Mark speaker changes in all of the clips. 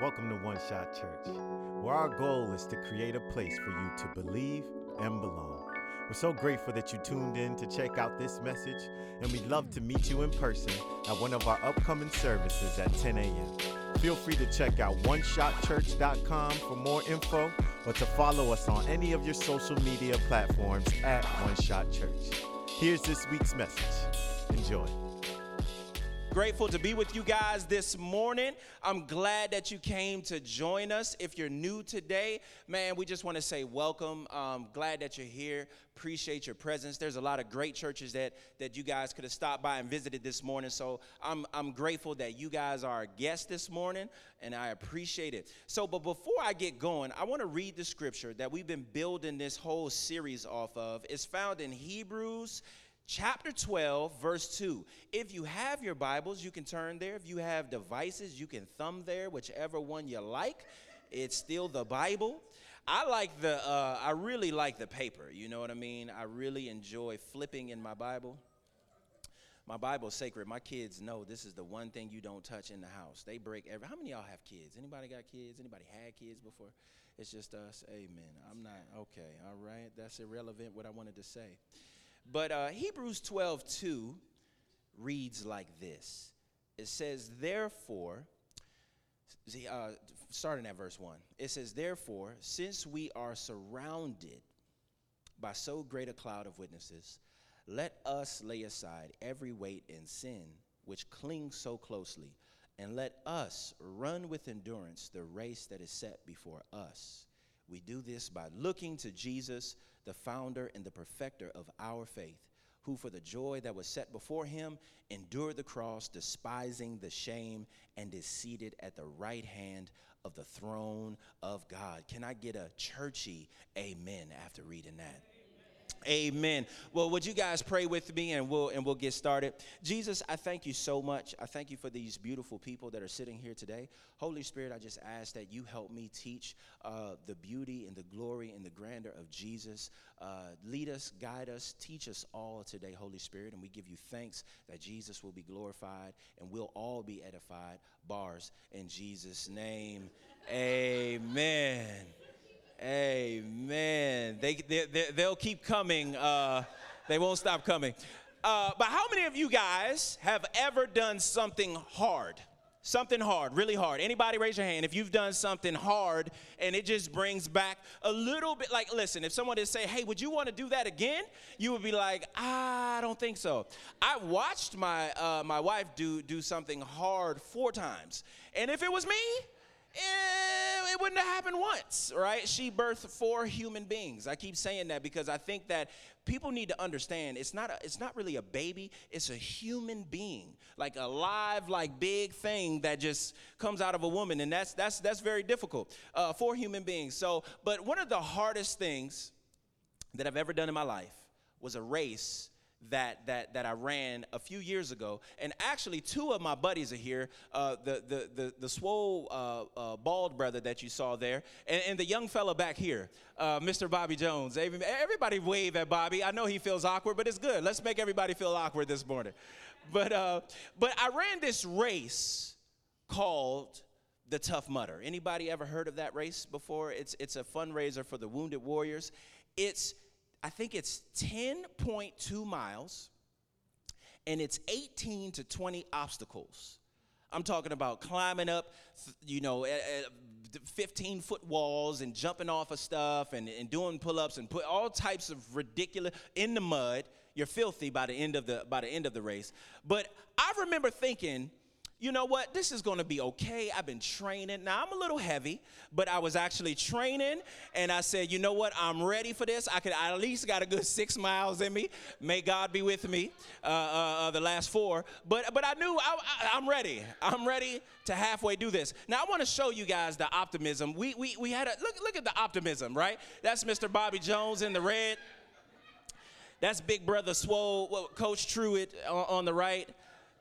Speaker 1: Welcome to One Shot Church, where our goal is to create a place for you to believe and belong. We're so grateful that you tuned in to check out this message, and we'd love to meet you in person at one of our upcoming services at 10 a.m. Feel free to check out oneshotchurch.com for more info or to follow us on any of your social media platforms at One Shot Church. Here's this week's message. Enjoy.
Speaker 2: Grateful to be with you guys this morning. I'm glad that you came to join us. If you're new today, man, we just want to say welcome. Um, glad that you're here. Appreciate your presence. There's a lot of great churches that that you guys could have stopped by and visited this morning. So I'm I'm grateful that you guys are our guests this morning, and I appreciate it. So, but before I get going, I want to read the scripture that we've been building this whole series off of. It's found in Hebrews chapter 12, verse 2. If you have your Bibles, you can turn there. If you have devices, you can thumb there, whichever one you like. It's still the Bible. I like the, uh, I really like the paper. You know what I mean? I really enjoy flipping in my Bible. My Bible's sacred. My kids know this is the one thing you don't touch in the house. They break every. How many y'all have kids? Anybody got kids? Anybody had kids before? It's just us. Amen. I'm not okay. All right. That's irrelevant. What I wanted to say. But uh, Hebrews 12, 2 reads like this It says, Therefore, uh, starting at verse 1, it says, Therefore, since we are surrounded by so great a cloud of witnesses, let us lay aside every weight and sin which clings so closely, and let us run with endurance the race that is set before us. We do this by looking to Jesus the founder and the perfecter of our faith, who for the joy that was set before him endured the cross, despising the shame, and is seated at the right hand of the throne of God. Can I get a churchy amen after reading that? Amen. Well, would you guys pray with me and we'll and we'll get started. Jesus, I thank you so much. I thank you for these beautiful people that are sitting here today. Holy Spirit, I just ask that you help me teach uh, the beauty and the glory and the grandeur of Jesus. Uh, lead us, guide us, teach us all today, Holy Spirit, and we give you thanks that Jesus will be glorified and we'll all be edified. Bars in Jesus' name. Amen. Amen. They, they, they, will keep coming. Uh, they won't stop coming. Uh, but how many of you guys have ever done something hard? Something hard, really hard. Anybody raise your hand if you've done something hard and it just brings back a little bit like listen, if someone is say, "Hey, would you want to do that again?" You would be like, "I don't think so." I watched my uh, my wife do do something hard four times. And if it was me, Eh, it wouldn't have happened once, right? She birthed four human beings. I keep saying that because I think that people need to understand it's not a, it's not really a baby, it's a human being, like a live, like big thing that just comes out of a woman, and that's that's that's very difficult. Uh, four human beings. So, but one of the hardest things that I've ever done in my life was a race that, that, that I ran a few years ago. And actually, two of my buddies are here uh, the, the, the, the swole uh, uh, bald brother that you saw there, and, and the young fella back here, uh, Mr. Bobby Jones. Everybody wave at Bobby. I know he feels awkward, but it's good. Let's make everybody feel awkward this morning. But, uh, but I ran this race called the Tough Mudder. Anybody ever heard of that race before? It's, it's a fundraiser for the Wounded Warriors. It's I think it's 10.2 miles and it's 18 to 20 obstacles. I'm talking about climbing up, you know, 15 foot walls and jumping off of stuff and, and doing pull ups and put all types of ridiculous in the mud. You're filthy by the end of the by the end of the race. But I remember thinking, you know what, this is gonna be okay. I've been training. Now, I'm a little heavy, but I was actually training, and I said, you know what, I'm ready for this. I could I at least got a good six miles in me. May God be with me, uh, uh, uh, the last four. But, but I knew I, I'm ready. I'm ready to halfway do this. Now, I wanna show you guys the optimism. We, we, we had a, look, look at the optimism, right? That's Mr. Bobby Jones in the red. That's Big Brother Swole, Coach Truitt on, on the right.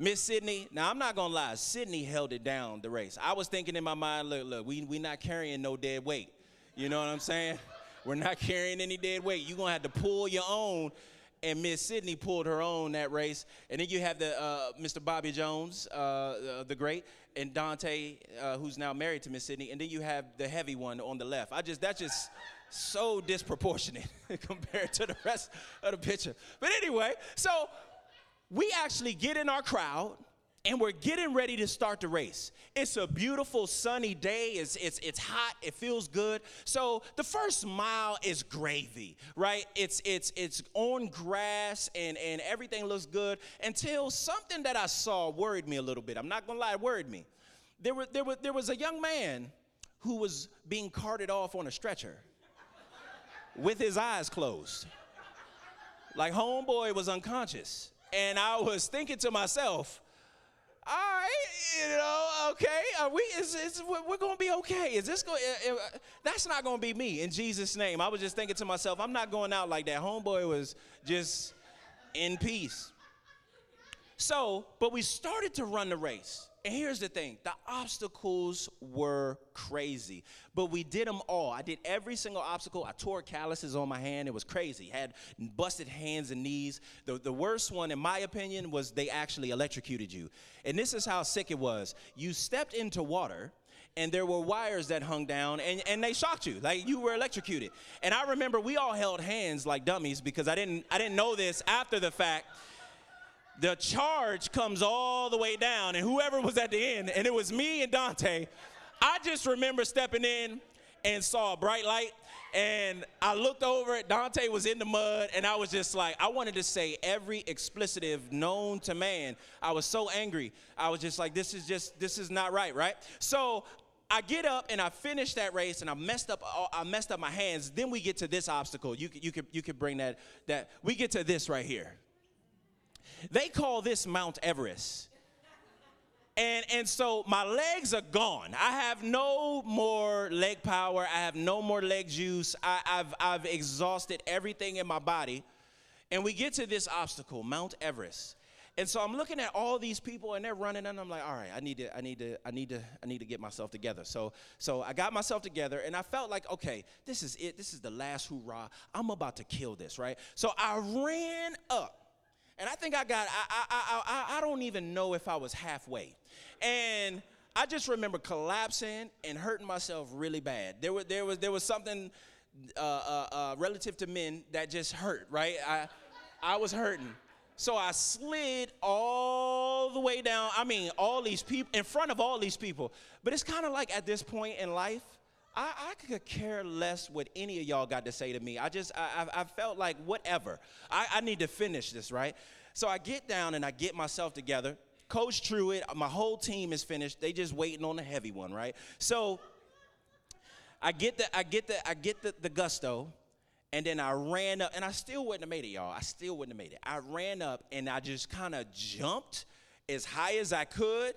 Speaker 2: Miss Sydney, now I'm not gonna lie, Sydney held it down the race. I was thinking in my mind, look, look, we we not carrying no dead weight. You know what I'm saying? We're not carrying any dead weight. You're gonna have to pull your own. and Miss Sydney pulled her own that race. And then you have the uh, Mr. Bobby Jones, uh, uh, the great, and Dante, uh, who's now married to Miss Sydney. And then you have the heavy one on the left. I just that's just so disproportionate compared to the rest of the picture. But anyway, so we actually get in our crowd and we're getting ready to start the race. It's a beautiful sunny day. It's, it's, it's hot. It feels good. So the first mile is gravy, right? It's, it's, it's on grass and, and everything looks good until something that I saw worried me a little bit. I'm not going to lie, it worried me. There, were, there, were, there was a young man who was being carted off on a stretcher with his eyes closed. Like homeboy was unconscious. And I was thinking to myself, all right, you know, okay, are we, is, is, we're going to be okay. Is this going, uh, uh, that's not going to be me in Jesus' name. I was just thinking to myself, I'm not going out like that. Homeboy was just in peace. So, but we started to run the race. And here's the thing the obstacles were crazy, but we did them all. I did every single obstacle. I tore calluses on my hand. It was crazy. Had busted hands and knees. The, the worst one, in my opinion, was they actually electrocuted you. And this is how sick it was. You stepped into water, and there were wires that hung down and, and they shocked you like you were electrocuted and i remember we all held hands like dummies because i didn't i didn't know this after the fact the charge comes all the way down, and whoever was at the end, and it was me and Dante, I just remember stepping in and saw a bright light. And I looked over Dante was in the mud, and I was just like, I wanted to say every explicitive known to man. I was so angry. I was just like, this is just, this is not right, right? So I get up and I finish that race and I messed up uh, I messed up my hands. Then we get to this obstacle. You you could you could bring that that we get to this right here. They call this Mount Everest. And, and so my legs are gone. I have no more leg power. I have no more leg juice. I, have I've exhausted everything in my body. And we get to this obstacle, Mount Everest. And so I'm looking at all these people and they're running and I'm like, all right, I need to, I need to, I need to, I need to get myself together. So, so I got myself together and I felt like, okay, this is it. This is the last hoorah. I'm about to kill this, right? So I ran up and I think I got, I, I, I, I don't even know if I was halfway. And I just remember collapsing and hurting myself really bad. There, were, there, was, there was something uh, uh, uh, relative to men that just hurt, right? I, I was hurting. So I slid all the way down. I mean, all these people, in front of all these people. But it's kind of like at this point in life, I, I, could care less what any of y'all got to say to me. I just, I, I felt like whatever. I, I need to finish this, right? So I get down and I get myself together. Coach Truitt, my whole team is finished. They just waiting on the heavy one, right? So I get the, I get the, I get the, the gusto, and then I ran up, and I still wouldn't have made it, y'all. I still wouldn't have made it. I ran up and I just kind of jumped as high as I could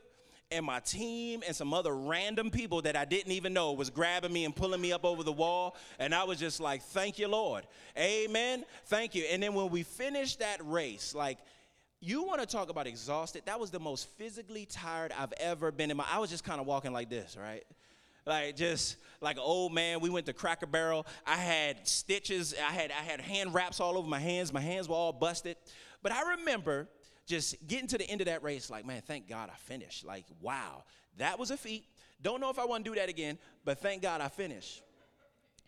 Speaker 2: and my team and some other random people that I didn't even know was grabbing me and pulling me up over the wall. And I was just like, thank you, Lord. Amen. Thank you. And then when we finished that race, like, you want to talk about exhausted? That was the most physically tired I've ever been in my. I was just kind of walking like this, right? Like just like an old man. We went to Cracker Barrel. I had stitches. I had I had hand wraps all over my hands. My hands were all busted. But I remember just getting to the end of that race, like, man, thank God I finished. Like, wow, that was a feat. Don't know if I want to do that again, but thank God I finished.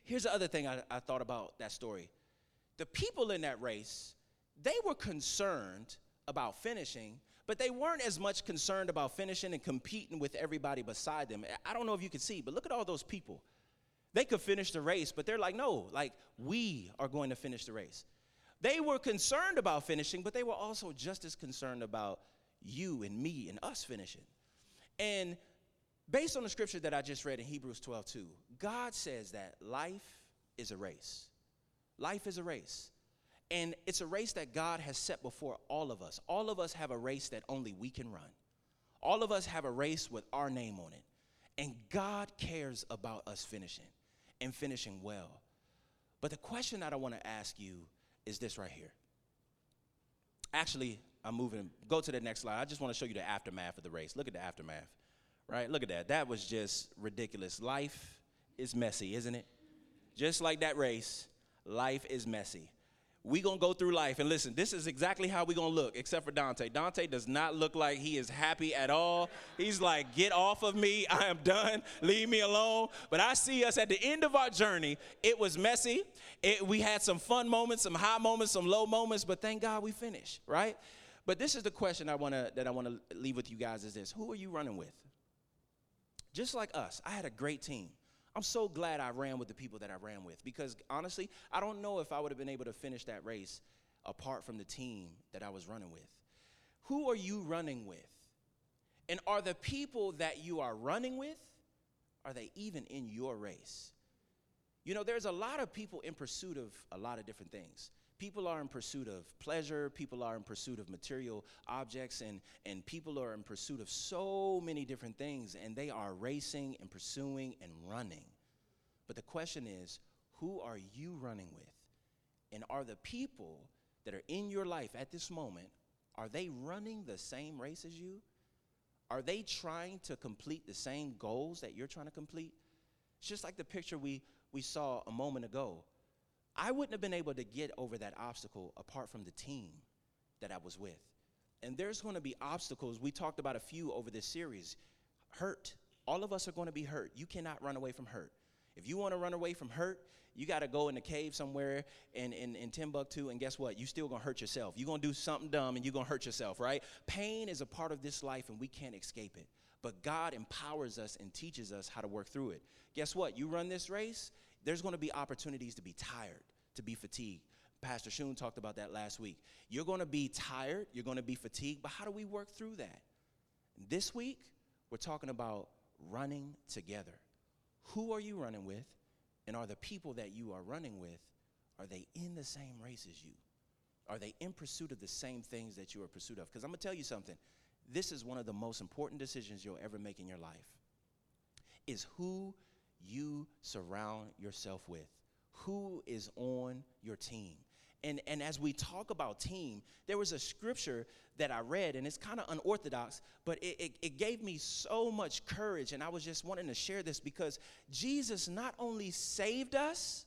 Speaker 2: Here's the other thing I, I thought about that story. The people in that race, they were concerned about finishing, but they weren't as much concerned about finishing and competing with everybody beside them. I don't know if you can see, but look at all those people. They could finish the race, but they're like, no, like, we are going to finish the race. They were concerned about finishing, but they were also just as concerned about you and me and us finishing. And based on the scripture that I just read in Hebrews 12 2, God says that life is a race. Life is a race. And it's a race that God has set before all of us. All of us have a race that only we can run. All of us have a race with our name on it. And God cares about us finishing and finishing well. But the question that I want to ask you is this right here. Actually, I'm moving. Go to the next slide. I just want to show you the aftermath of the race. Look at the aftermath, right? Look at that. That was just ridiculous. Life is messy, isn't it? Just like that race, life is messy. We gonna go through life. And listen this is exactly how we gonna look except for dante. Dante does not look like he is happy at all. He's like get off of me. I am done. Leave me alone. But i see us at the end of our journey. It was messy. It, we had some fun moments some high moments some low moments but thank god we finished right? But this is the question i want to that i want to leave with you guys is this. Who are you running with? Just like us i had a great team I'm so glad I ran with the people that I ran with because honestly, I don't know if I would have been able to finish that race apart from the team that I was running with. Who are you running with? And are the people that you are running with are they even in your race? You know, there's a lot of people in pursuit of a lot of different things. People are in pursuit of pleasure, people are in pursuit of material objects, and, and people are in pursuit of so many different things, and they are racing and pursuing and running. But the question is, who are you running with? And are the people that are in your life at this moment, are they running the same race as you? Are they trying to complete the same goals that you're trying to complete? It's just like the picture we, we saw a moment ago I wouldn't have been able to get over that obstacle apart from the team that I was with. And there's going to be obstacles. We talked about a few over this series. Hurt. All of us are going to be hurt. You cannot run away from hurt. If you want to run away from hurt, you got to go in the cave somewhere in, in, in Timbuktu, and guess what? You still gonna hurt yourself. You're gonna do something dumb and you're gonna hurt yourself, right? Pain is a part of this life and we can't escape it. But God empowers us and teaches us how to work through it. Guess what? You run this race, there's going to be opportunities to be tired, to be fatigued. Pastor Shun talked about that last week. You're going to be tired, you're going to be fatigued, but how do we work through that? This week, we're talking about running together. Who are you running with? And are the people that you are running with, are they in the same race as you? Are they in pursuit of the same things that you are pursuit of? Because I'm going to tell you something. This is one of the most important decisions you'll ever make in your life. Is who you surround yourself with. Who is on your team? And, and as we talk about team, there was a scripture that I read, and it's kind of unorthodox, but it, it, it, gave me so much courage. And I was just wanting to share this because Jesus not only saved us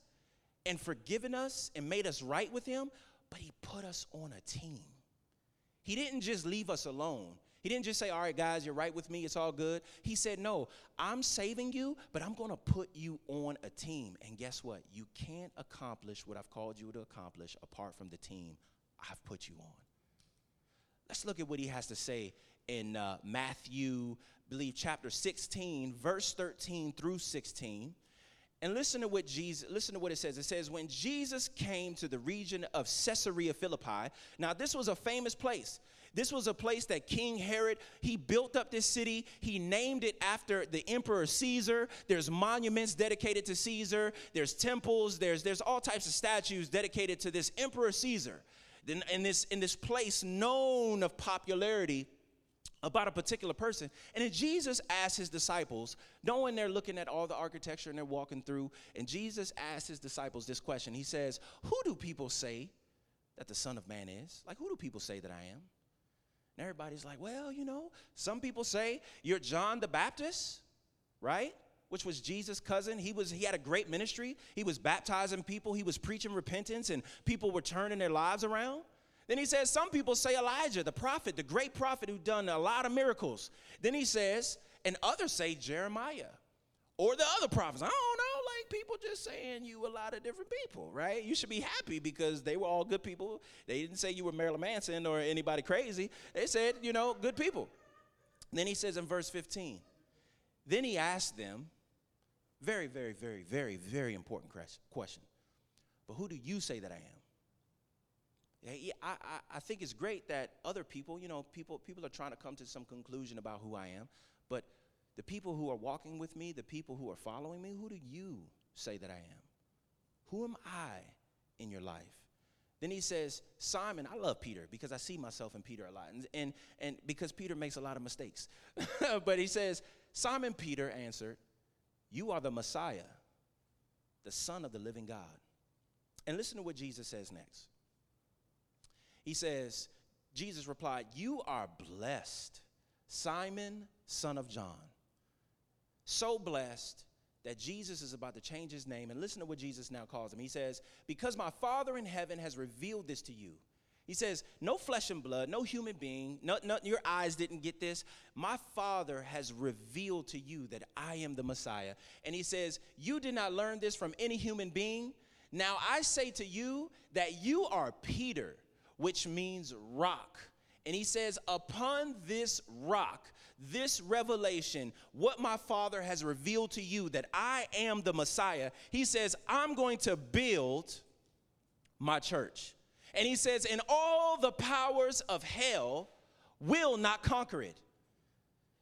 Speaker 2: and forgiven us and made us right with Him, but He put us on a team. He didn't just leave us alone. He didn't just say, All right, guys, you're right with me, it's all good. He said, No, I'm saving you, but I'm gonna put you on a team. And guess what? You can't accomplish what I've called you to accomplish apart from the team I've put you on. Let's look at what he has to say in uh, Matthew, believe, chapter 16, verse 13 through 16. And listen to what Jesus, listen to what it says. It says, when Jesus came to the region of Caesarea Philippi, now this was a famous place. This was a place that King Herod, he built up this city. He named it after the emperor Caesar. There's monuments dedicated to Caesar. There's temples. There's, there's all types of statues dedicated to this emperor Caesar. Then in this, in this place known of popularity, about a particular person. And then Jesus asked his disciples, knowing they're looking at all the architecture and they're walking through, and Jesus asked his disciples this question. He says, Who do people say that the Son of Man is? Like, who do people say that I am? And everybody's like, well, you know, some people say you're John the Baptist, right? Which was Jesus' cousin. He was he had a great ministry. He was baptizing people, he was preaching repentance, and people were turning their lives around. Then he says, some people say Elijah, the prophet, the great prophet who done a lot of miracles. Then he says, and others say Jeremiah or the other prophets. I don't people just saying you a lot of different people, right? You should be happy because they were all good people. They didn't say you were Marilyn Manson or anybody crazy. They said, you know, good people. And then he says in verse 15, then he asked them, very, very, very, very, very important question. But who do you say that I am? I, I, I think it's great that other people, you know, people, people are trying to come to some conclusion about who I am, but the people who are walking with me, the people who are following me, who do you say that I am? Who am I in your life? Then he says, Simon, I love Peter because I see myself in Peter a lot. And, and, and because Peter makes a lot of mistakes. but he says, Simon Peter answered, You are the Messiah, the Son of the living God. And listen to what Jesus says next. He says, Jesus replied, You are blessed, Simon, son of John so blessed that Jesus is about to change his name. And listen to what Jesus now calls him. He says, Because my Father in heaven has revealed this to you. He says, No flesh and blood, no human being, no, no, your eyes didn't get this. My Father has revealed to you that I am the Messiah. And he says, You did not learn this from any human being. Now I say to you that you are Peter, which means rock. And he says, Upon this rock, this revelation, what my Father has revealed to you that I am the Messiah, he says, I'm going to build my church. And he says, And all the powers of hell will not conquer it.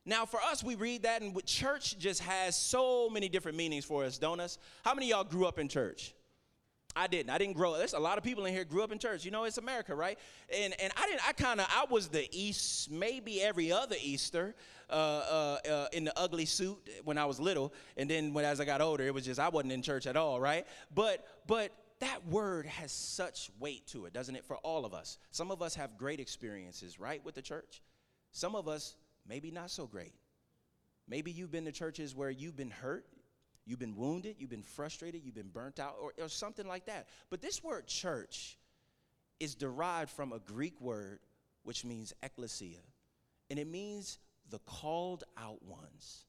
Speaker 2: Now, for us, we read that, and church just has so many different meanings for us, don't us? How many y'all grew up in church? I didn't. I didn't grow up. There's a lot of people in here grew up in church. You know, it's America, right? And and I didn't. I kind of. I was the East, maybe every other Easter, uh, uh, uh, in the ugly suit when I was little, and then when as I got older, it was just I wasn't in church at all, right? But but that word has such weight to it, doesn't it? For all of us. Some of us have great experiences, right, with the church. Some of us maybe not so great. Maybe you've been to churches where you've been hurt, You've been wounded, you've been frustrated, you've been burnt out, or, or something like that. But this word church is derived from a Greek word which means ecclesia, and it means the called out ones.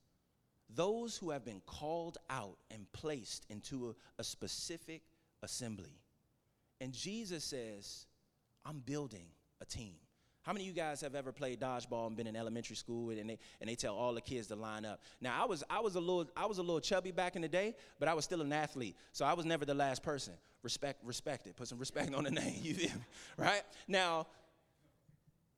Speaker 2: Those who have been called out and placed into a, a specific assembly. And Jesus says, I'm building a team. How many of you guys have ever played dodgeball and been in elementary school and they, and they tell all the kids to line up? Now I was I was a little I was a little chubby back in the day, but I was still an athlete, so I was never the last person. Respect respect it. Put some respect on the name. You feel me? Right now.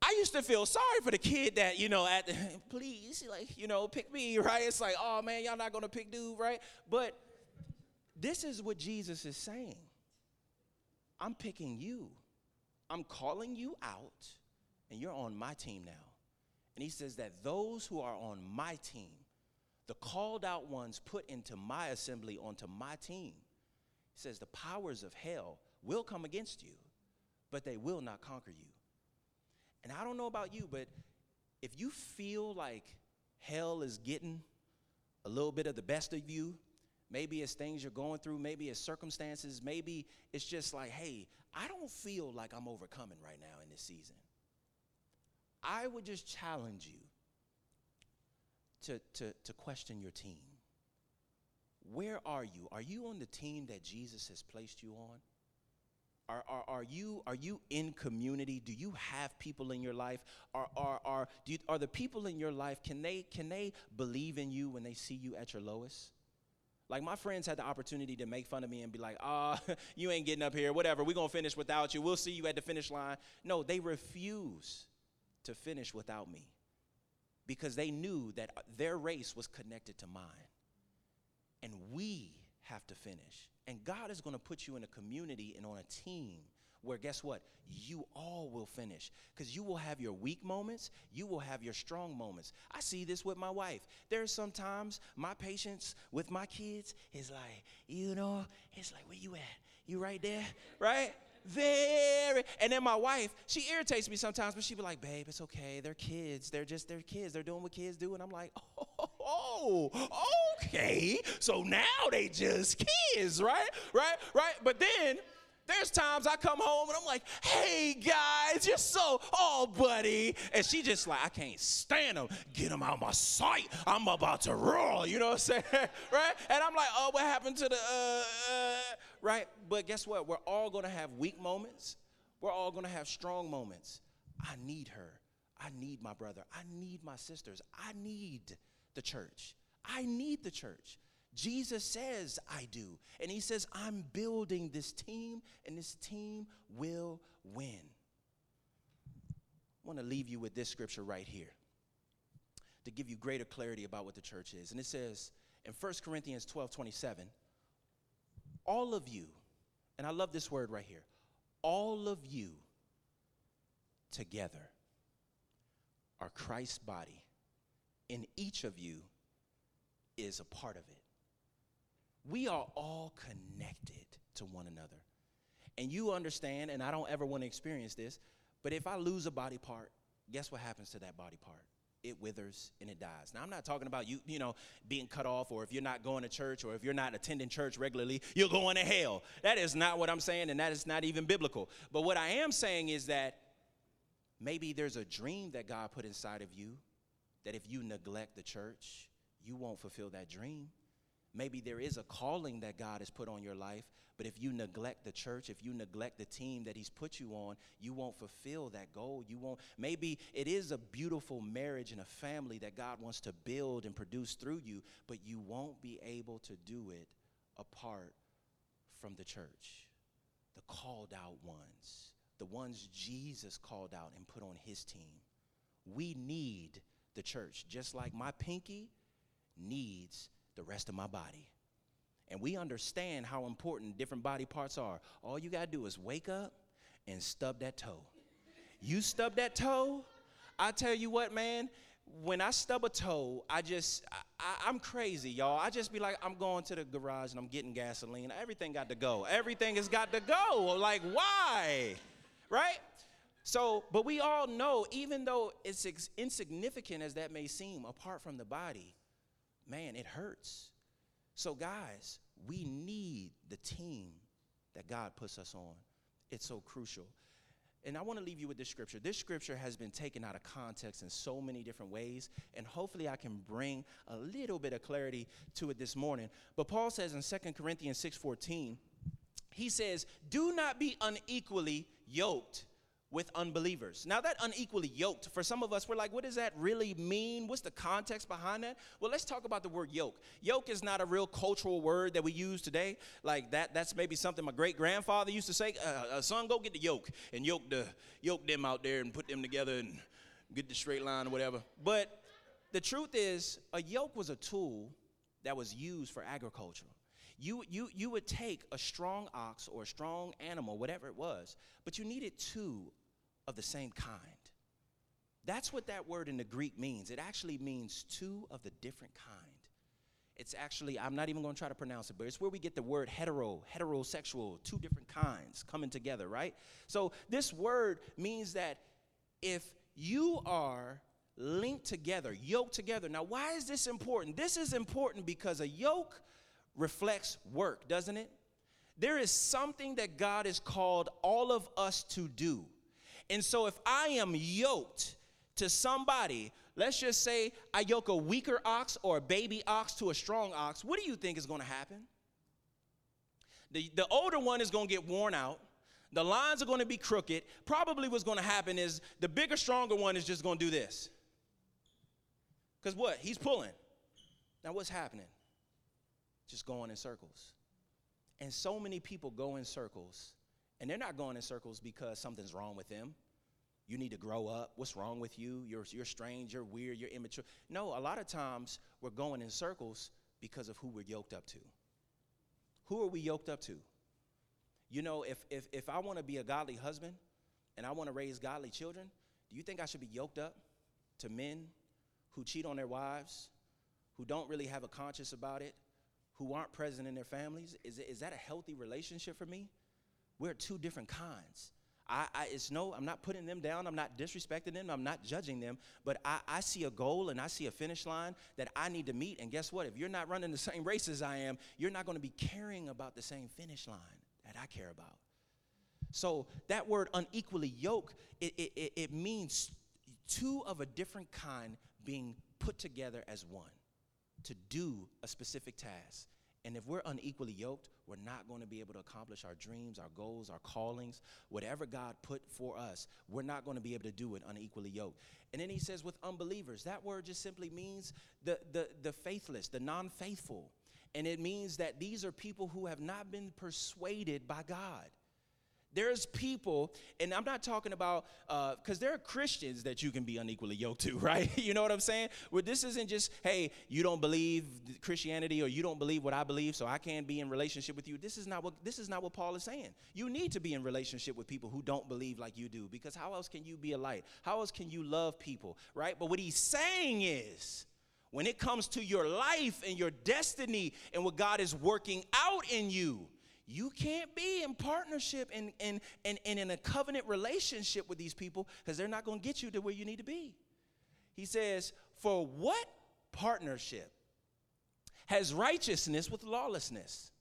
Speaker 2: I used to feel sorry for the kid that, you know, at the, please, like, you know, pick me, right? It's like, oh man, y'all not gonna pick dude, right? But this is what Jesus is saying. I'm picking you. I'm calling you out and you're on my team now. And he says that those who are on my team, the called out ones put into my assembly onto my team, he says the powers of hell will come against you, but they will not conquer you. And I don't know about you, but if you feel like hell is getting a little bit of the best of you, maybe it's things you're going through, maybe it's circumstances, maybe it's just like, hey, I don't feel like I'm overcoming right now in this season. I would just challenge you to, to, to question your team. Where are you? Are you on the team that Jesus has placed you on? Are, are, are, you, are you in community? Do you have people in your life? Are, are, are, do you, are the people in your life, can they, can they believe in you when they see you at your lowest? Like my friends had the opportunity to make fun of me and be like, ah, oh, you ain't getting up here, whatever, we're gonna finish without you, we'll see you at the finish line. No, they refuse to finish without me because they knew that their race was connected to mine. And we have to finish. And God is going to put you in a community and on a team where guess what? You all will finish because you will have your weak moments, you will have your strong moments. I see this with my wife. There's sometimes my patience with my kids is like, you know, it's like, where you at? You right there, right? Very. And then my wife, she irritates me sometimes, but she be like, babe, it's okay. They're kids. They're just, they're kids. They're doing what kids do. And I'm like, oh, okay. So now they just kids, right? Right? Right? But then, there's times I come home and I'm like, hey guys, you're so, oh buddy. And she just like, I can't stand them. Get them out of my sight. I'm about to roll. You know what I'm saying? right? And I'm like, oh, what happened to the, uh, uh, right? But guess what? We're all gonna have weak moments. We're all gonna have strong moments. I need her. I need my brother. I need my sisters. I need the church. I need the church. Jesus says, I do. And he says, I'm building this team, and this team will win. I want to leave you with this scripture right here to give you greater clarity about what the church is. And it says in 1 Corinthians 12 27, all of you, and I love this word right here, all of you together are Christ's body, and each of you is a part of it. We are all connected to one another. And you understand, and I don't ever want to experience this, but if I lose a body part, guess what happens to that body part? It withers and it dies. Now I'm not talking about you, you know, being cut off or if you're not going to church or if you're not attending church regularly, you're going to hell. That is not what I'm saying and that is not even biblical. But what I am saying is that maybe there's a dream that God put inside of you that if you neglect the church, you won't fulfill that dream. Maybe there is a calling that God has put on your life, but if you neglect the church, if you neglect the team that He's put you on, you won't fulfill that goal. You won't. Maybe it is a beautiful marriage and a family that God wants to build and produce through you, but you won't be able to do it apart from the church, the called out ones, the ones Jesus called out and put on His team. We need the church, just like my pinky needs the rest of my body. And we understand how important different body parts are. All you got to do is wake up and stub that toe. You stub that toe, I tell you what, man, when I stub a toe, I just, I, am crazy, y'all. I just be like, I'm going to the garage and I'm getting gasoline. Everything got to go. Everything has got to go. Like, why? Right? So, but we all know, even though it's insignificant as that may seem, apart from the body, man, it hurts. So, guys, we need the team that God puts us on. It's so crucial. And I want to leave you with this scripture. This scripture has been taken out of context in so many different ways, and hopefully I can bring a little bit of clarity to it this morning. But Paul says in 2 Corinthians 6:14, he says, "Do not be unequally yoked with unbelievers. Now, that unequally yoked, for some of us, we're like, what does that really mean? What's the context behind that? Well, let's talk about the word yoke. Yoke is not a real cultural word that we use today. Like that, that's maybe something my great grandfather used to say, uh, uh, son, go get the yoke and yoke, the, yoke them out there and put them together and get the straight line or whatever. But the truth is, a yoke was a tool that was used for agriculture you, you, you would take a strong ox or a strong animal, whatever it was, but you needed two of the same kind. That's what that word in the Greek means. It actually means two of the different kind. It's actually, I'm not even going to try to pronounce it, but it's where we get the word hetero, heterosexual, two different kinds coming together, right? So this word means that if you are linked together, yoked together. Now, why is this important? This is important because a yoke reflects work, doesn't it? There is something that God has called all of us to do. And so if I am yoked to somebody, let's just say I yoke a weaker ox or a baby ox to a strong ox, what do you think is going to happen? The, the older one is going to get worn out. The lines are going to be crooked. Probably what's going to happen is the bigger, stronger one is just going to do this. Because what? He's pulling. Now, what's happening? Just going in circles. And so many people go in circles and they're not going in circles because something's wrong with them. You need to grow up. What's wrong with you? You're, you're strange, you're weird, you're immature. No, a lot of times we're going in circles because of who we're yoked up to. Who are we yoked up to? You know, if, if, if I want to be a godly husband and I want to raise godly children, do you think I should be yoked up to men who cheat on their wives, who don't really have a conscience about it, who aren't present in their families? Is, is that a healthy relationship for me? We're two different kinds. I, I, it's no, I'm not putting them down. I'm not disrespecting them. I'm not judging them. But I, I see a goal and I see a finish line that I need to meet. And guess what? If you're not running the same race as I am, you're not going to be caring about the same finish line that I care about. So that word unequally yoke, it, it, it means two of a different kind being put together as one to do a specific task. And if we're unequally yoked, we're not going to be able to accomplish our dreams, our goals, our callings, whatever God put for us. We're not going to be able to do it unequally yoked. And then he says, with unbelievers, that word just simply means the, the, the faithless, the non faithful. And it means that these are people who have not been persuaded by God. There's people, and I'm not talking about, because uh, there are Christians that you can be unequally yoked to, right? you know what I'm saying? Where this isn't just, hey, you don't believe Christianity or you don't believe what I believe, so I can't be in relationship with you. This is not what this is not what Paul is saying. You need to be in relationship with people who don't believe like you do, because how else can you be a light? How else can you love people, right? But what he's saying is, when it comes to your life and your destiny and what God is working out in you, you can't be in partnership and, and, and, and in a covenant relationship with these people because they're not going to get you to where you need to be. He says, For what partnership has righteousness with lawlessness?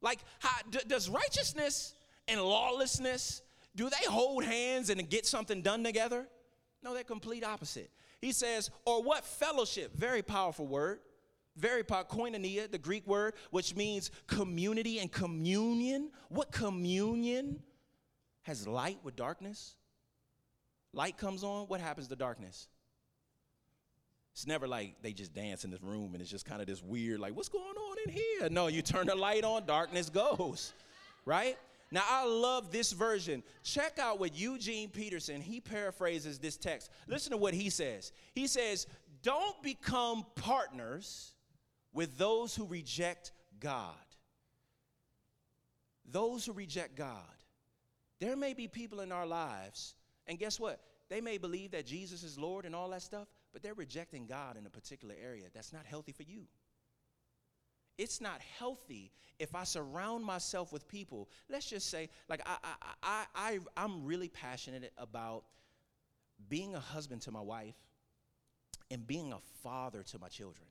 Speaker 2: Like, how, d- does righteousness and lawlessness, do they hold hands and get something done together? No, they're complete opposite. He says, or what fellowship, very powerful word, very powerful, koinonia, the Greek word, which means community and communion. What communion has light with darkness? Light comes on, what happens to darkness? It's never like they just dance in this room and it's just kind of this weird, like, what's going on in here? No, you turn the light on, darkness goes, right? Now, I love this version. Check out what Eugene Peterson, he paraphrases this text. Listen to what he says. He says, Don't become partners with those who reject God. Those who reject God. There may be people in our lives, and guess what? They may believe that Jesus is Lord and all that stuff, but they're rejecting God in a particular area. That's not healthy for you. It's not healthy if I surround myself with people. Let's just say, like, I, I, I, I, I'm really passionate about being a husband to my wife and being a father to my children.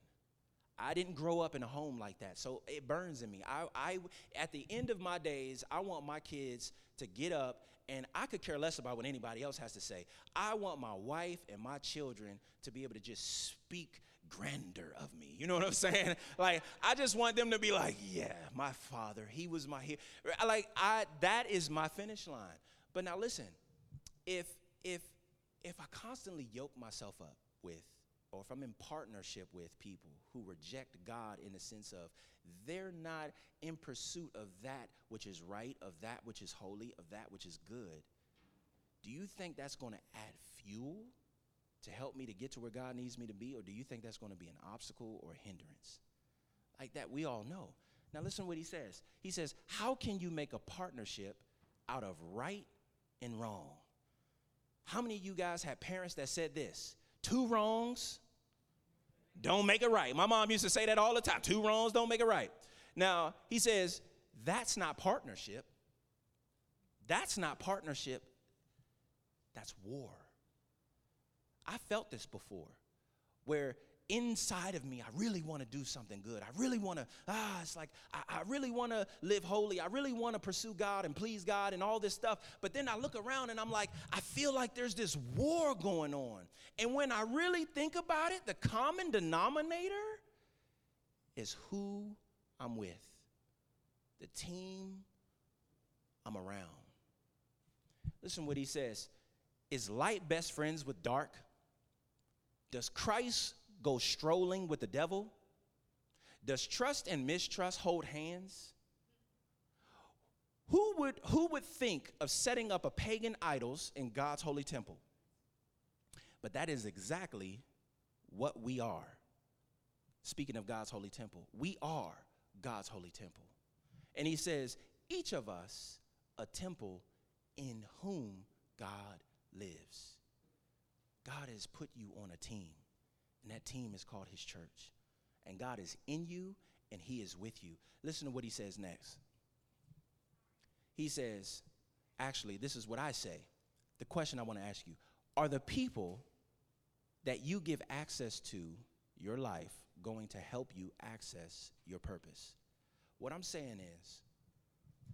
Speaker 2: I didn't grow up in a home like that, so it burns in me. I, I, at the end of my days, I want my kids to get up, and I could care less about what anybody else has to say. I want my wife and my children to be able to just speak grandeur of me. You know what I'm saying? Like I just want them to be like, yeah, my father, he was my hero. Like I that is my finish line. But now listen, if if if I constantly yoke myself up with or if I'm in partnership with people who reject God in the sense of they're not in pursuit of that which is right, of that which is holy, of that which is good, do you think that's going to add fuel to help me to get to where God needs me to be, or do you think that's going to be an obstacle or hindrance? Like that, we all know. Now, listen to what he says. He says, How can you make a partnership out of right and wrong? How many of you guys had parents that said this? Two wrongs don't make it right. My mom used to say that all the time. Two wrongs don't make it right. Now, he says, that's not partnership. That's not partnership. That's war. I felt this before where inside of me, I really want to do something good. I really want to, ah, it's like, I, I really want to live holy. I really want to pursue God and please God and all this stuff. But then I look around and I'm like, I feel like there's this war going on. And when I really think about it, the common denominator is who I'm with, the team I'm around. Listen what he says. Is light best friends with dark? Does Christ go strolling with the devil? Does trust and mistrust hold hands? Who would, who would think of setting up a pagan idols in God's holy temple? But that is exactly what we are. Speaking of God's holy temple, we are God's holy temple. And he says, each of us a temple in whom God lives. God has put you on a team. And that team is called his church. And God is in you and he is with you. Listen to what he says next. He says, actually, this is what I say. The question I want to ask you are the people that you give access to your life going to help you access your purpose? What I'm saying is,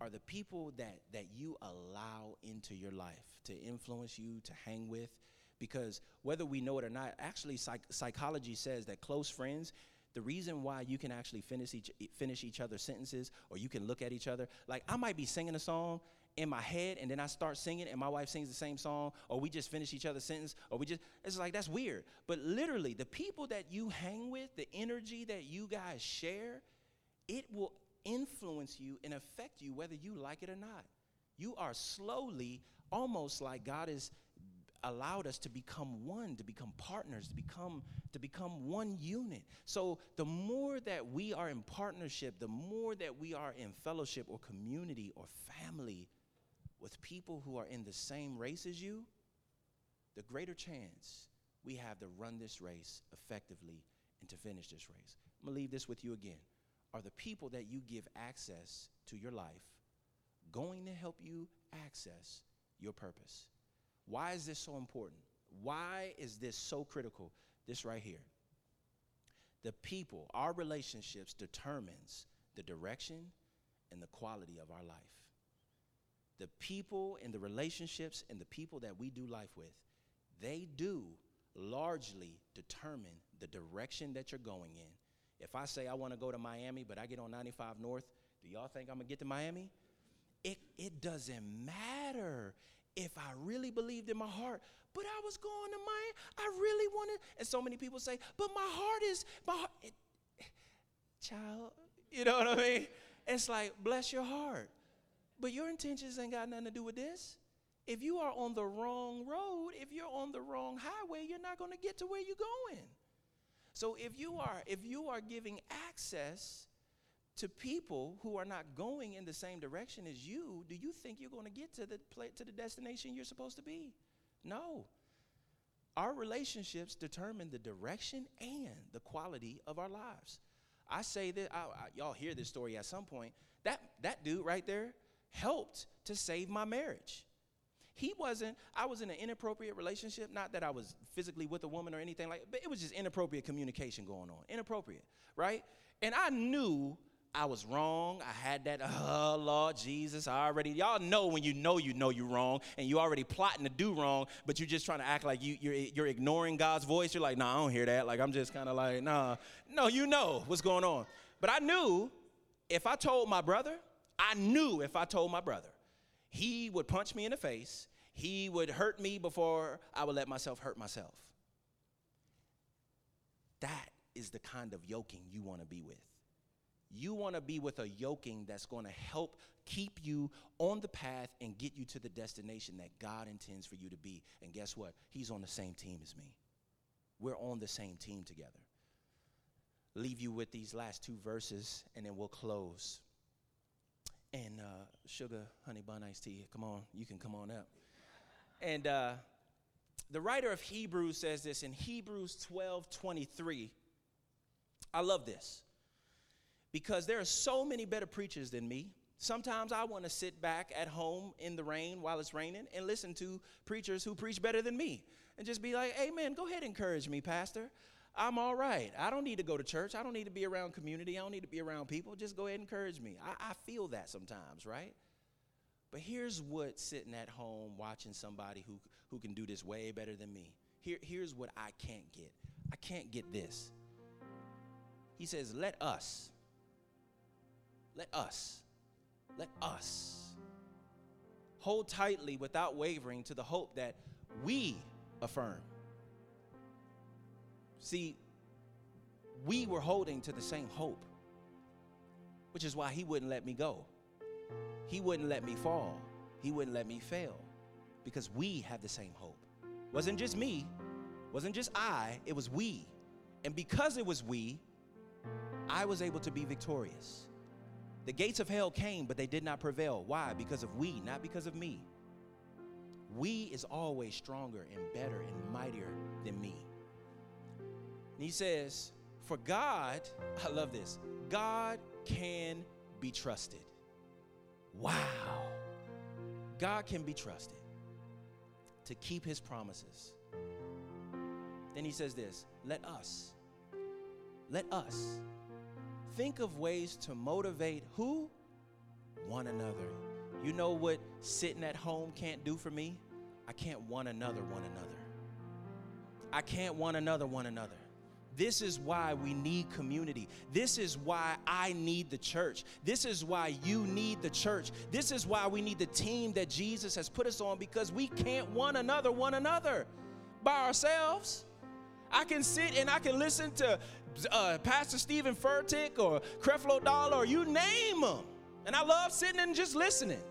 Speaker 2: are the people that, that you allow into your life to influence you, to hang with, because whether we know it or not, actually, psych- psychology says that close friends, the reason why you can actually finish each, finish each other's sentences or you can look at each other, like I might be singing a song in my head and then I start singing and my wife sings the same song or we just finish each other's sentence or we just, it's like that's weird. But literally, the people that you hang with, the energy that you guys share, it will influence you and affect you whether you like it or not. You are slowly, almost like God is allowed us to become one to become partners to become to become one unit. So the more that we are in partnership the more that we are in fellowship or community or family with people who are in the same race as you the greater chance we have to run this race effectively and to finish this race. I'm going to leave this with you again. Are the people that you give access to your life going to help you access your purpose why is this so important? Why is this so critical? This right here. The people, our relationships determines the direction and the quality of our life. The people and the relationships and the people that we do life with, they do largely determine the direction that you're going in. If I say I want to go to Miami, but I get on 95 North, do y'all think I'm going to get to Miami? It, it doesn't matter if I really believed in my heart, but I was going to Miami. I really wanted, and so many people say, but my heart is, my heart, it, child, you know what I mean? It's like, bless your heart. But your intentions ain't got nothing to do with this. If you are on the wrong road, if you're on the wrong highway, you're not going to get to where you're going. So if you are if you are giving access to people who are not going in the same direction as you, do you think you're going to get to the to the destination you're supposed to be? No. Our relationships determine the direction and the quality of our lives. I say that I, I, y'all hear this story at some point. That that dude right there helped to save my marriage. He wasn't, I was in an inappropriate relationship, not that I was physically with a woman or anything like but it was just inappropriate communication going on. Inappropriate, right? And I knew I was wrong. I had that, oh, Lord Jesus, I already, y'all know when you know you know you're wrong and you already plotting to do wrong, but you're just trying to act like you, you're, you're ignoring God's voice. You're like, nah, I don't hear that. Like, I'm just kind of like, nah. No, you know what's going on. But I knew if I told my brother, I knew if I told my brother, he would punch me in the face. He would hurt me before I would let myself hurt myself. That is the kind of yoking you want to be with. You want to be with a yoking that's going to help keep you on the path and get you to the destination that God intends for you to be. And guess what? He's on the same team as me. We're on the same team together. Leave you with these last two verses and then we'll close. And uh, sugar, honey bun iced tea, come on, you can come on up. And uh, the writer of Hebrews says this in Hebrews 12 23. I love this because there are so many better preachers than me. Sometimes I want to sit back at home in the rain while it's raining and listen to preachers who preach better than me and just be like, Amen, go ahead, encourage me, Pastor. I'm all right. I don't need to go to church. I don't need to be around community. I don't need to be around people. Just go ahead and encourage me. I, I feel that sometimes, right? But here's what sitting at home watching somebody who, who can do this way better than me. Here, here's what I can't get. I can't get this. He says, Let us, let us, let us hold tightly without wavering to the hope that we affirm. See, we were holding to the same hope, which is why he wouldn't let me go. He wouldn't let me fall. He wouldn't let me fail because we have the same hope. Wasn't just me, wasn't just I, it was we. And because it was we, I was able to be victorious. The gates of hell came, but they did not prevail. Why? Because of we, not because of me. We is always stronger and better and mightier than me. And he says, For God, I love this, God can be trusted. Wow. God can be trusted to keep his promises. Then he says this let us, let us think of ways to motivate who? One another. You know what sitting at home can't do for me? I can't one another, one another. I can't one another, one another. This is why we need community. This is why I need the church. This is why you need the church. This is why we need the team that Jesus has put us on because we can't one another, one another by ourselves. I can sit and I can listen to uh, Pastor Steven Furtick or Creflo Dollar or you name them. And I love sitting and just listening.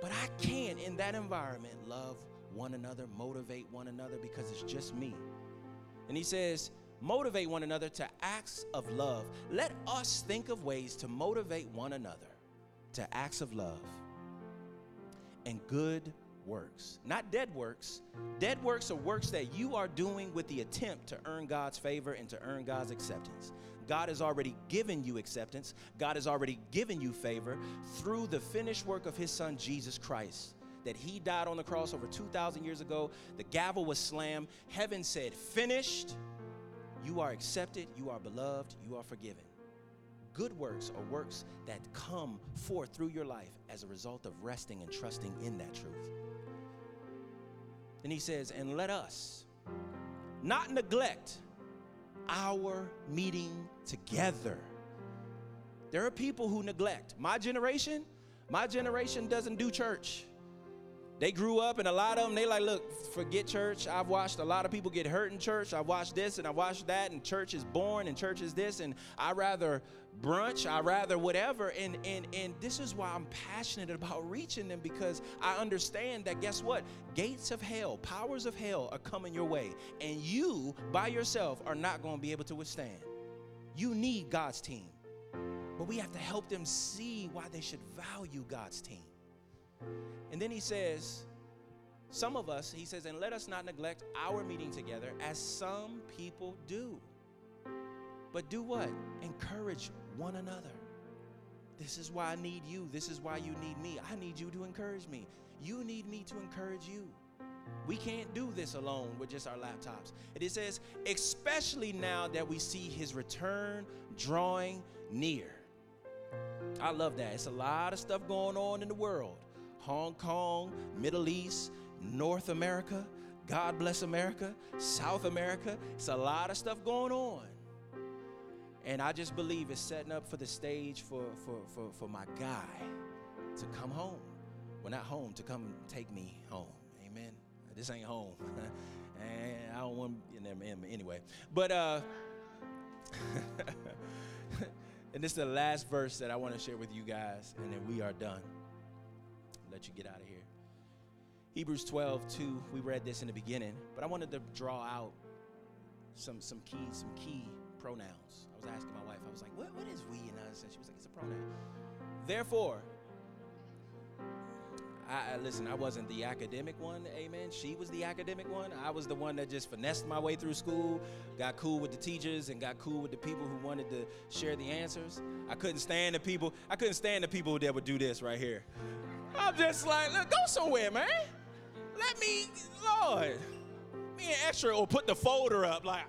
Speaker 2: But I can't, in that environment, love one another, motivate one another because it's just me. And he says, motivate one another to acts of love. Let us think of ways to motivate one another to acts of love and good works. Not dead works. Dead works are works that you are doing with the attempt to earn God's favor and to earn God's acceptance. God has already given you acceptance, God has already given you favor through the finished work of His Son, Jesus Christ. that he died on the cross over 2,000 years ago. The gavel was slammed. Heaven said, Finished. You are accepted. You are beloved. You are forgiven. Good works are works that come forth through your life as a result of resting and trusting in that truth. Then he says, And let us not neglect our meeting together. There are people who neglect. My generation, my generation doesn't do church. They grew up, and a lot of them, they like, look, forget church. I've watched a lot of people get hurt in church. I've watched this and I've watched that, and church is born and church is this, and I rather brunch, I rather whatever. And and and this is why I'm passionate about reaching them because I understand that guess what? Gates of hell, powers of hell are coming your way, and you by yourself are not going to be able to withstand. You need God's team. But we have to help them see why they should value God's team. And then he says, some of us, he says, and let us not neglect our meeting together as some people do. But do what? Encourage one another. This is why I need you. This is why you need me. I need you to encourage me. You need me to encourage you. We can't do this alone with just our laptops. And it says, especially now that we see his return drawing near. I love that. It's a lot of stuff going on in the world Hong Kong, Middle East, North America, God bless America, South America. It's a lot of stuff going on. And I just believe it's setting up for the stage for, for, for, for my guy to come home. Well, not home, to come take me home. Amen. This ain't home. and I don't want, know, anyway. But, uh, and this is the last verse that I want to share with you guys, and then we are done. Let you get out of here. Hebrews 12, 2, we read this in the beginning, but I wanted to draw out some some key, some key pronouns. I was asking my wife, I was like, what, what is we and us? And she was like, it's a pronoun. Therefore, I, listen, I wasn't the academic one, amen. She was the academic one. I was the one that just finessed my way through school, got cool with the teachers, and got cool with the people who wanted to share the answers. I couldn't stand the people, I couldn't stand the people that would do this right here. I'm just like, look, go somewhere, man. Let me, Lord, me an extra or put the folder up like.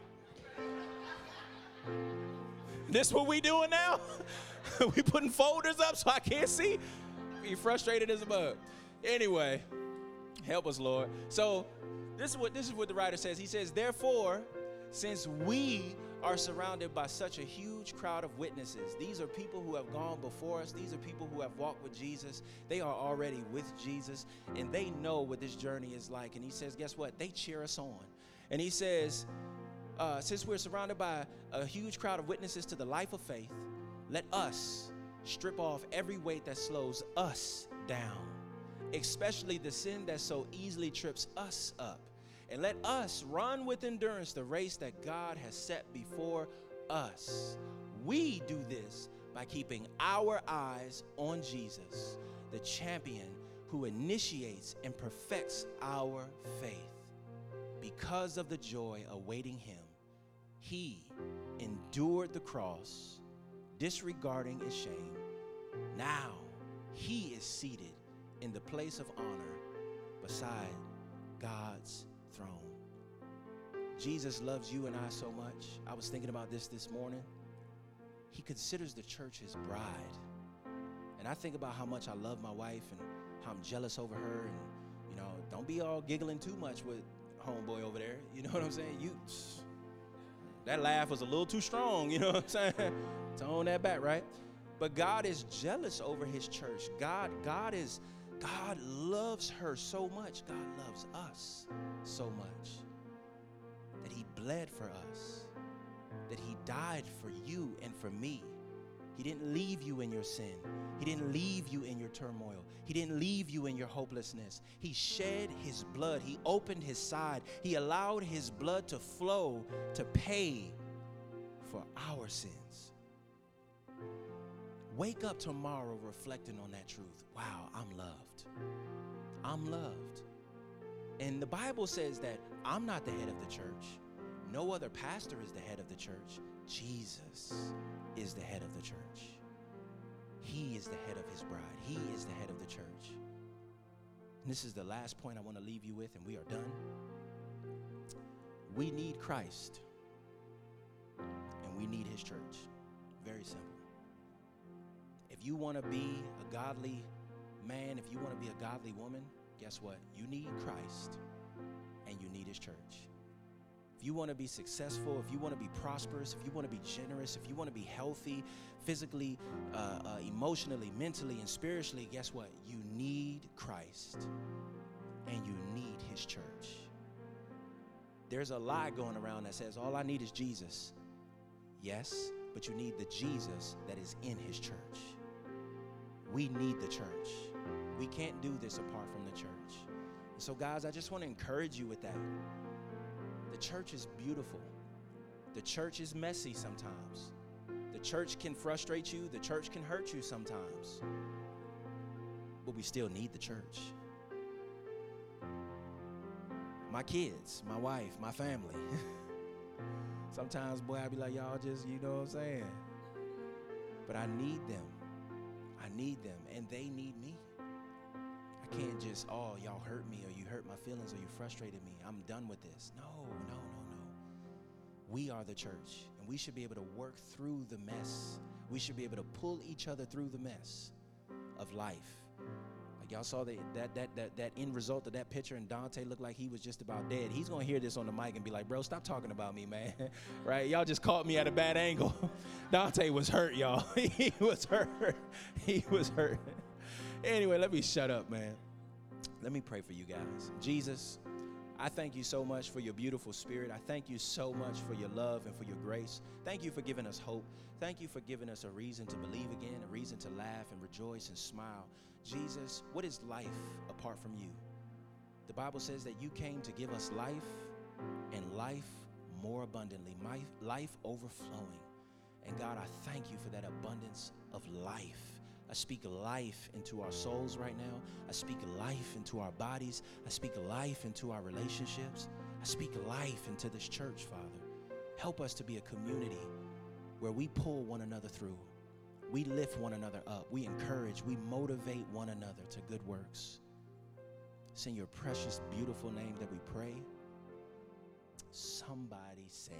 Speaker 2: This what we doing now? we putting folders up so I can't see? Be frustrated as a bug. Anyway, help us, Lord. So this is what this is what the writer says. He says, therefore, since we are surrounded by such a huge crowd of witnesses. These are people who have gone before us. These are people who have walked with Jesus. They are already with Jesus and they know what this journey is like. And he says, guess what? They cheer us on. And he says, uh, since we're surrounded by a huge crowd of witnesses to the life of faith, let us strip off every weight that slows us down especially the sin that so easily trips us up. And let us run with endurance the race that God has set before us. We do this by keeping our eyes on Jesus, the champion who initiates and perfects our faith. Because of the joy awaiting him, he endured the cross, disregarding its shame. Now he is seated in the place of honor beside God's throne. Jesus loves you and I so much. I was thinking about this this morning. He considers the church his bride. And I think about how much I love my wife and how I'm jealous over her. And, you know, don't be all giggling too much with homeboy over there. You know what I'm saying? You, that laugh was a little too strong. You know what I'm saying? Tone that back, right? But God is jealous over his church. God, God is God loves her so much. God loves us so much that He bled for us, that He died for you and for me. He didn't leave you in your sin. He didn't leave you in your turmoil. He didn't leave you in your hopelessness. He shed his blood. He opened his side. He allowed his blood to flow to pay for our sins. Wake up tomorrow reflecting on that truth. Wow, I'm loved. I'm loved. And the Bible says that I'm not the head of the church. No other pastor is the head of the church. Jesus is the head of the church. He is the head of his bride. He is the head of the church. And this is the last point I want to leave you with, and we are done. We need Christ, and we need His church. Very simple. You want to be a godly man, if you want to be a godly woman, guess what? You need Christ, and you need His church. If you want to be successful, if you want to be prosperous, if you want to be generous, if you want to be healthy, physically, uh, uh, emotionally, mentally, and spiritually, guess what? You need Christ and you need His church. There's a lie going around that says, All I need is Jesus. Yes, but you need the Jesus that is in His church. We need the church. We can't do this apart from the church. so, guys, I just want to encourage you with that. The church is beautiful. The church is messy sometimes. The church can frustrate you, the church can hurt you sometimes. But we still need the church. My kids, my wife, my family. sometimes, boy, I be like, y'all just, you know what I'm saying? But I need them. Need them, and they need me. I can't just, oh, y'all hurt me, or you hurt my feelings, or you frustrated me. I'm done with this. No, no, no, no. We are the church, and we should be able to work through the mess. We should be able to pull each other through the mess of life. Like y'all saw that, that, that, that end result of that picture, and Dante looked like he was just about dead. He's gonna hear this on the mic and be like, bro, stop talking about me, man. right? Y'all just caught me at a bad angle. Dante was hurt, y'all. he was hurt. He was hurt. anyway, let me shut up, man. Let me pray for you guys. Jesus, I thank you so much for your beautiful spirit. I thank you so much for your love and for your grace. Thank you for giving us hope. Thank you for giving us a reason to believe again, a reason to laugh and rejoice and smile. Jesus, what is life apart from you? The Bible says that you came to give us life and life more abundantly, my life overflowing. And God, I thank you for that abundance of life. I speak life into our souls right now. I speak life into our bodies. I speak life into our relationships. I speak life into this church, Father. Help us to be a community where we pull one another through. We lift one another up. We encourage. We motivate one another to good works. It's in your precious, beautiful name that we pray. Somebody said,